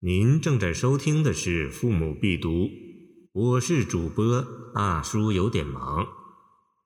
您正在收听的是《父母必读》，我是主播大叔，有点忙。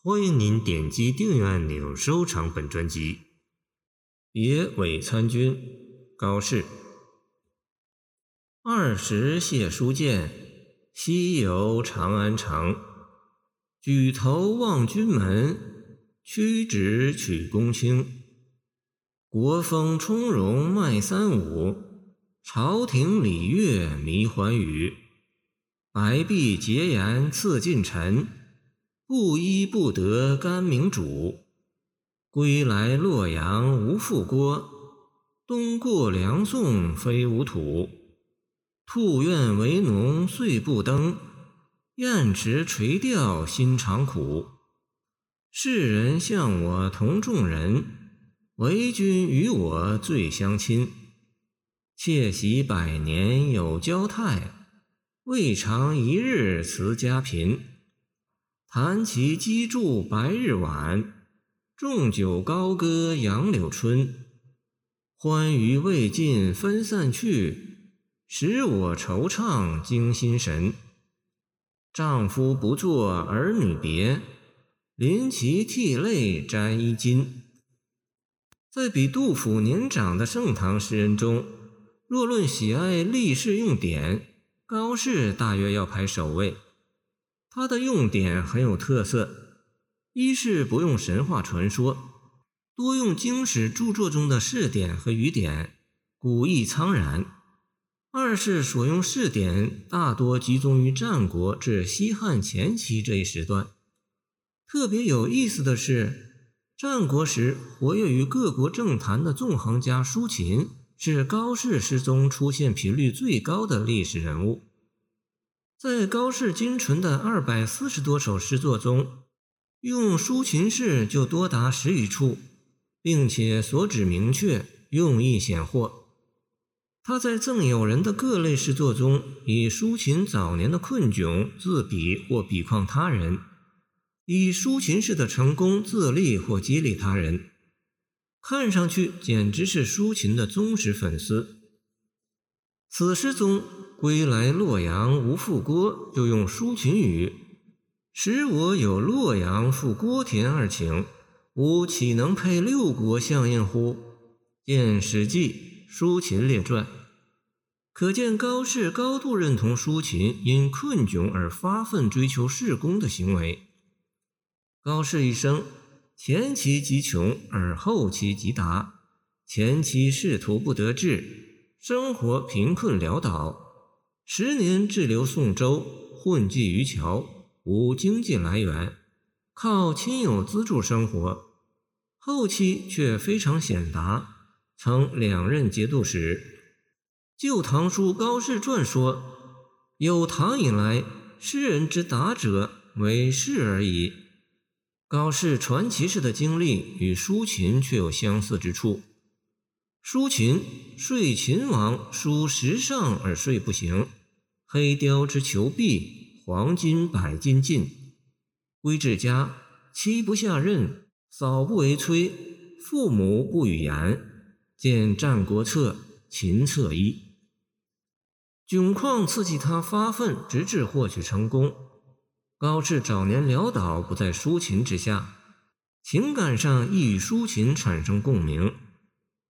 欢迎您点击订阅按钮，收藏本专辑。别伪参军，高适。二十谢书剑，西游长安城。举头望君门，屈指取公卿。国风充容迈三五。朝廷礼乐迷寰宇，白璧洁言赐近臣，不依不得甘明主。归来洛阳无复郭，东过梁宋非吾土。兔愿为农岁不登，燕池垂钓心常苦。世人向我同众人，唯君与我最相亲。窃喜百年有交态，未尝一日辞家贫。弹其击筑白日晚，纵酒高歌杨柳春。欢娱未尽分散去，使我惆怅惊心神。丈夫不作儿女别，临其涕泪沾衣襟。在比杜甫年长的盛唐诗人中。若论喜爱历事用典，高适大约要排首位。他的用典很有特色：一是不用神话传说，多用经史著作中的事典和语典，古意苍然；二是所用事典大多集中于战国至西汉前期这一时段。特别有意思的是，战国时活跃于各国政坛的纵横家苏秦。是高适诗中出现频率最高的历史人物。在高适精存的二百四十多首诗作中，用抒情式就多达十余处，并且所指明确，用意显豁。他在赠友人的各类诗作中，以抒情早年的困窘自比或比况他人，以抒情式的成功自立或激励他人。看上去简直是抒情的忠实粉丝。此诗中“归来洛阳无复郭”就用抒情语，使我有洛阳复郭田二顷，吾岂能配六国相印乎？见《史记·抒情列传》，可见高适高度认同抒情因困窘而发奋追求事功的行为。高适一生。前期极穷，而后期极达。前期仕途不得志，生活贫困潦倒，十年滞留宋州，混迹于桥，无经济来源，靠亲友资助生活。后期却非常显达，曾两任节度使。《旧唐书高适传》说：“有唐以来，诗人之达者，为士而已。”高适传奇式的经历与苏秦却有相似之处。苏秦睡秦王，属时尚而睡不行。黑貂之裘敝，黄金百斤尽。归至家，妻不下任，嫂不为催，父母不与言。见《战国策·秦策一》。窘况刺激他发奋，直至获取成功。高适早年潦倒，不在抒情之下，情感上易与抒情产生共鸣。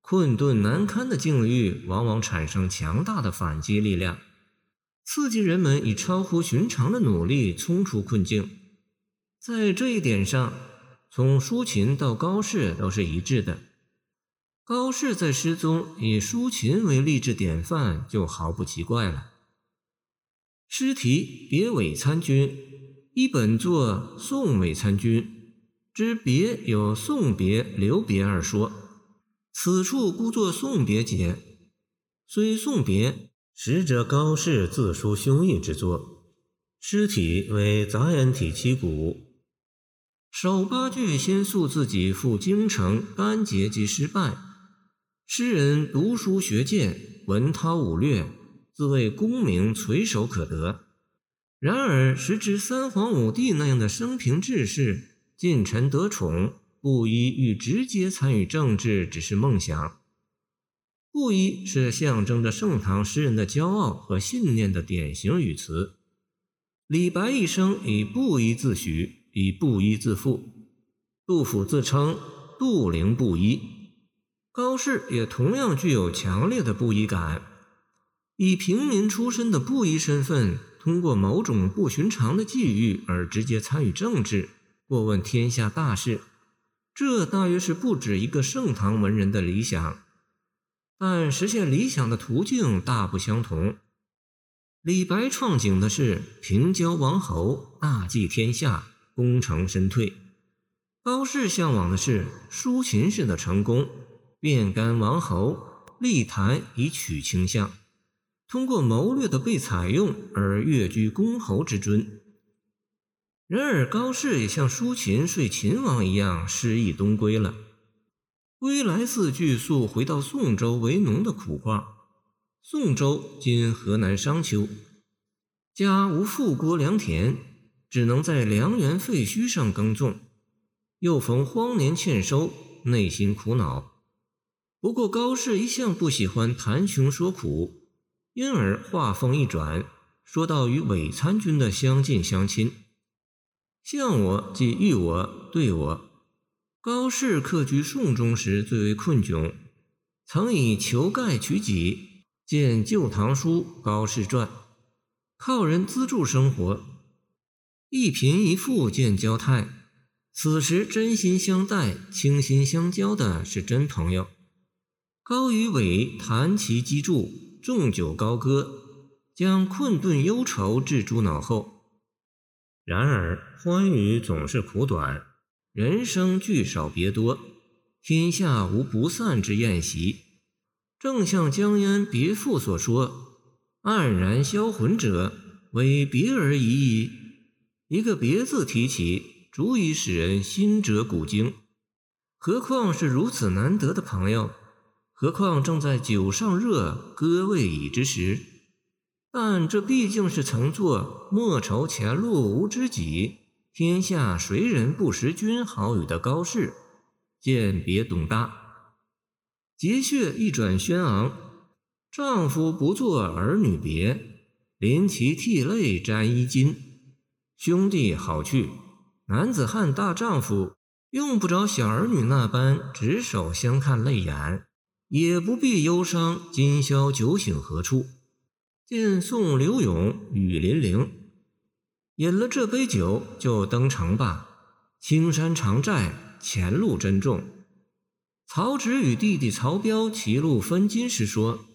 困顿难堪的境遇，往往产生强大的反击力量，刺激人们以超乎寻常的努力冲出困境。在这一点上，从抒情到高适都是一致的。高适在诗中以抒情为励志典范，就毫不奇怪了。诗题《别韦参军》。一本作送韦参军之别有送别、留别二说，此处故作送别节，虽送别，实则高适自抒胸臆之作。诗体为杂言体七骨，首八句先述自己赴京城干节及失败，诗人读书学剑，文韬武略，自谓功名垂手可得。然而，时值三皇五帝那样的生平志士，近臣得宠，布衣欲直接参与政治，只是梦想。布衣是象征着盛唐诗人的骄傲和信念的典型语词。李白一生以布衣自诩，以布衣自负。杜甫自称“杜陵布衣”。高适也同样具有强烈的布衣感。以平民出身的布衣身份，通过某种不寻常的际遇而直接参与政治，过问天下大事，这大约是不止一个盛唐文人的理想。但实现理想的途径大不相同。李白创景的是平交王侯，大济天下，功成身退；高适向往的是抒情式的成功，变干王侯，立坛以取倾向，通过谋略的被采用而跃居公侯之尊。然而，高适也像苏秦睡秦王一样失意东归了。归来似巨宿回到宋州为农的苦况。宋州今河南商丘，家无富国良田，只能在良园废墟上耕种。又逢荒年欠收，内心苦恼。不过高适一向不喜欢谈穷说苦，因而话锋一转，说到与韦参军的相近相亲。向我即遇我对我。高适客居宋中时最为困窘，曾以求盖取己，见《旧唐书·高适传》，靠人资助生活。一贫一富见交态，此时真心相待、倾心相交的是真朋友。高与伟谈其机杼，纵酒高歌，将困顿忧愁置诸脑后。然而欢愉总是苦短。人生聚少别多，天下无不散之宴席。正像江淹别赋所说：“黯然销魂者，为别而已矣。”一个“别”字提起，足以使人心折古今。何况是如此难得的朋友？何况正在酒尚热，歌未已之时？但这毕竟是曾作“莫愁前路无知己”。天下谁人不识君好语的高适，见别董大，节穴一转轩昂。丈夫不作儿女别，临其涕泪沾衣襟。兄弟好去，男子汉大丈夫，用不着小儿女那般执手相看泪眼，也不必忧伤今宵酒醒何处。见宋刘永雨霖铃。饮了这杯酒，就登城吧。青山长寨，前路珍重。曹植与弟弟曹彪歧路分金时说：“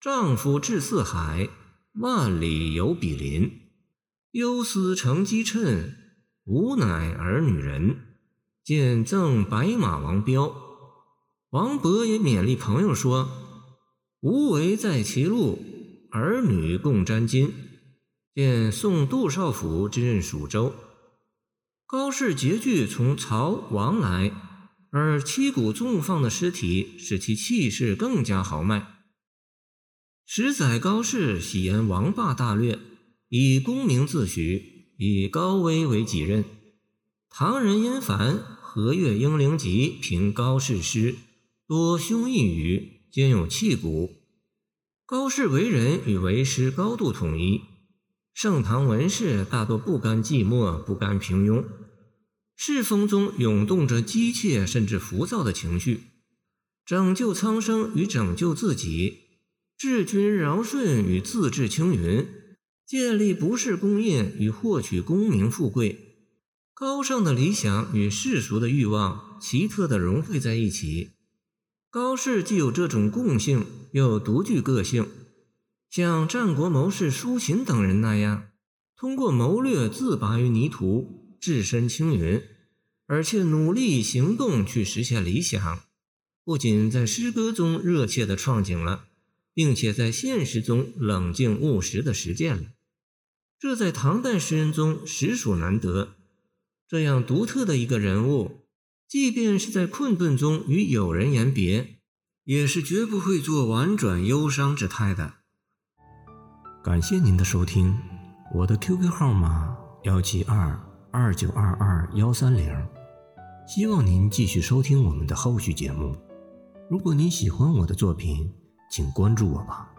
丈夫志四海，万里犹比邻。忧思成机趁，吾乃儿女人。”见赠白马王彪。王勃也勉励朋友说：“无为在歧路，儿女共沾巾。”见宋杜少府之任蜀州，高适结句从曹王来，而七股纵放的诗体使其气势更加豪迈。十载高适喜言王霸大略，以功名自诩，以高威为己任。唐人殷凡《和岳英灵集》评高适诗，多胸一语，兼有气骨。高适为人与为师高度统一。盛唐文士大多不甘寂寞，不甘平庸，世风中涌动着激切甚至浮躁的情绪。拯救苍生与拯救自己，治君尧舜与自治青云，建立不世功业与获取功名富贵，高尚的理想与世俗的欲望奇特地融汇在一起。高适既有这种共性，又独具个性。像战国谋士苏秦等人那样，通过谋略自拔于泥土，置身青云，而且努力行动去实现理想。不仅在诗歌中热切地创景了，并且在现实中冷静务实地实践了。这在唐代诗人中实属难得。这样独特的一个人物，即便是在困顿中与友人言别，也是绝不会做婉转忧伤之态的。感谢您的收听，我的 QQ 号码幺七二二九二二幺三零，希望您继续收听我们的后续节目。如果您喜欢我的作品，请关注我吧。